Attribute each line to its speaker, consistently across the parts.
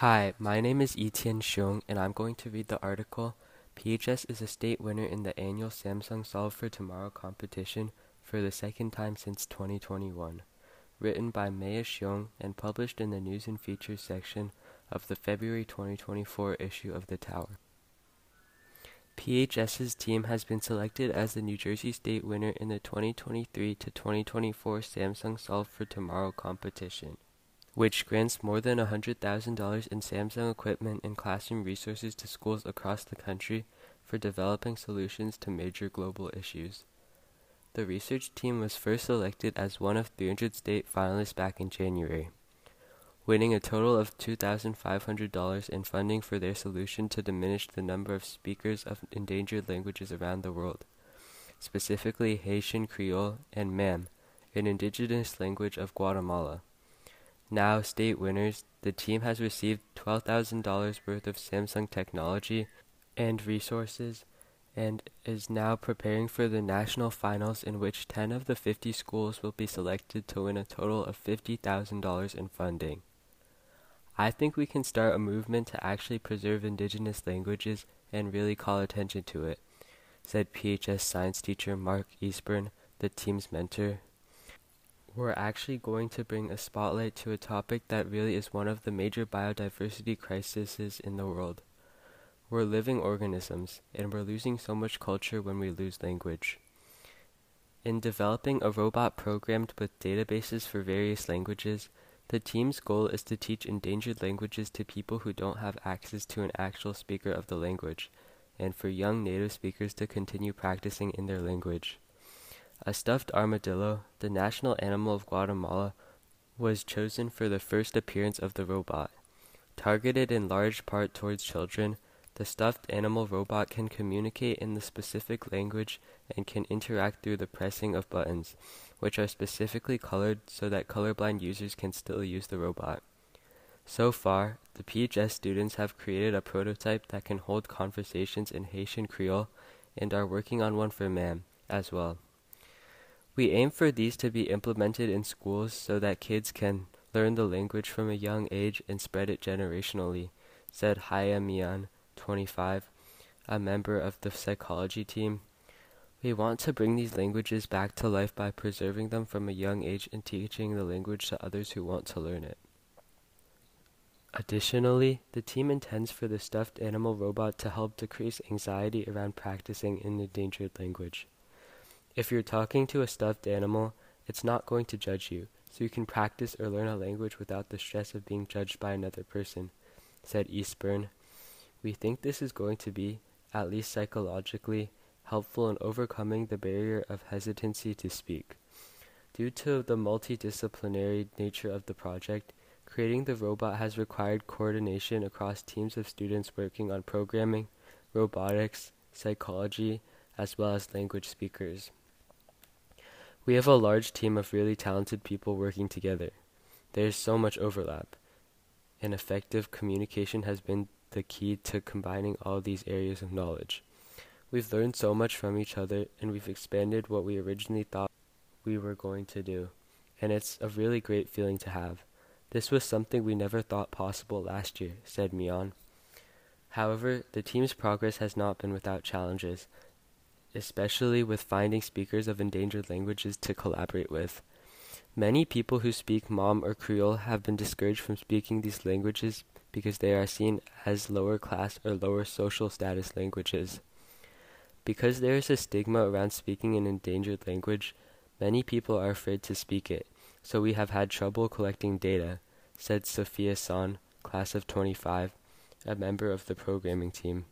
Speaker 1: Hi, my name is YiTian Xiong, and I'm going to read the article PHS is a state winner in the annual Samsung Solve for Tomorrow competition for the second time since 2021. Written by Meiya Xiong and published in the News and Features section of the February 2024 issue of The Tower. PHS's team has been selected as the New Jersey State winner in the 2023 to 2024 Samsung Solve for Tomorrow competition, which grants more than $100,000 in Samsung equipment and classroom resources to schools across the country for developing solutions to major global issues. The research team was first selected as one of 300 state finalists back in January winning a total of $2,500 in funding for their solution to diminish the number of speakers of endangered languages around the world, specifically Haitian Creole and Mam, an indigenous language of Guatemala. Now state winners, the team has received $12,000 worth of Samsung technology and resources and is now preparing for the national finals in which 10 of the 50 schools will be selected to win a total of $50,000 in funding. I think we can start a movement to actually preserve indigenous languages and really call attention to it, said PHS science teacher Mark Eastburn, the team's mentor. We're actually going to bring a spotlight to a topic that really is one of the major biodiversity crises in the world. We're living organisms, and we're losing so much culture when we lose language. In developing a robot programmed with databases for various languages, the team's goal is to teach endangered languages to people who don't have access to an actual speaker of the language, and for young native speakers to continue practicing in their language. A stuffed armadillo, the national animal of Guatemala, was chosen for the first appearance of the robot. Targeted in large part towards children, the stuffed animal robot can communicate in the specific language and can interact through the pressing of buttons which are specifically colored so that colorblind users can still use the robot. So far, the PHS students have created a prototype that can hold conversations in Haitian Creole and are working on one for MAM as well. We aim for these to be implemented in schools so that kids can learn the language from a young age and spread it generationally, said Haya Mian, 25, a member of the psychology team we want to bring these languages back to life by preserving them from a young age and teaching the language to others who want to learn it. Additionally, the team intends for the stuffed animal robot to help decrease anxiety around practicing an endangered language. If you're talking to a stuffed animal, it's not going to judge you, so you can practice or learn a language without the stress of being judged by another person, said Eastburn. We think this is going to be, at least psychologically, helpful in overcoming the barrier of hesitancy to speak. Due to the multidisciplinary nature of the project, creating the robot has required coordination across teams of students working on programming, robotics, psychology, as well as language speakers. We have a large team of really talented people working together. There is so much overlap, and effective communication has been the key to combining all these areas of knowledge. We've learned so much from each other, and we've expanded what we originally thought we were going to do, and it's a really great feeling to have. This was something we never thought possible last year, said Mian. However, the team's progress has not been without challenges, especially with finding speakers of endangered languages to collaborate with. Many people who speak Mam or Creole have been discouraged from speaking these languages because they are seen as lower class or lower social status languages. Because there is a stigma around speaking an endangered language, many people are afraid to speak it, so we have had trouble collecting data, said Sophia San, class of 25, a member of the programming team.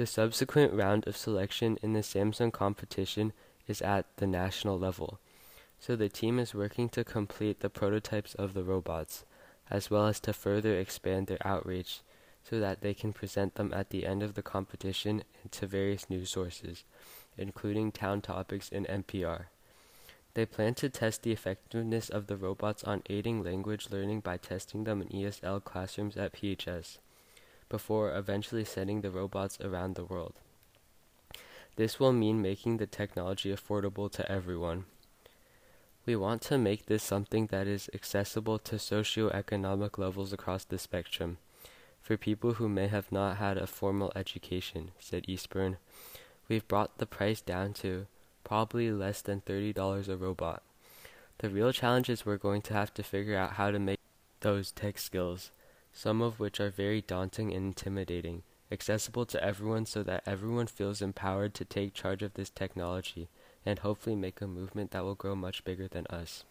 Speaker 1: The subsequent round of selection in the Samsung competition is at the national level, so the team is working to complete the prototypes of the robots, as well as to further expand their outreach so that they can present them at the end of the competition to various news sources, including Town Topics and NPR. They plan to test the effectiveness of the robots on aiding language learning by testing them in ESL classrooms at PHS, before eventually sending the robots around the world. This will mean making the technology affordable to everyone. We want to make this something that is accessible to socioeconomic levels across the spectrum for people who may have not had a formal education, said Eastburn. We've brought the price down to probably less than $30 a robot. The real challenge is we're going to have to figure out how to make those tech skills, some of which are very daunting and intimidating, accessible to everyone so that everyone feels empowered to take charge of this technology and hopefully make a movement that will grow much bigger than us.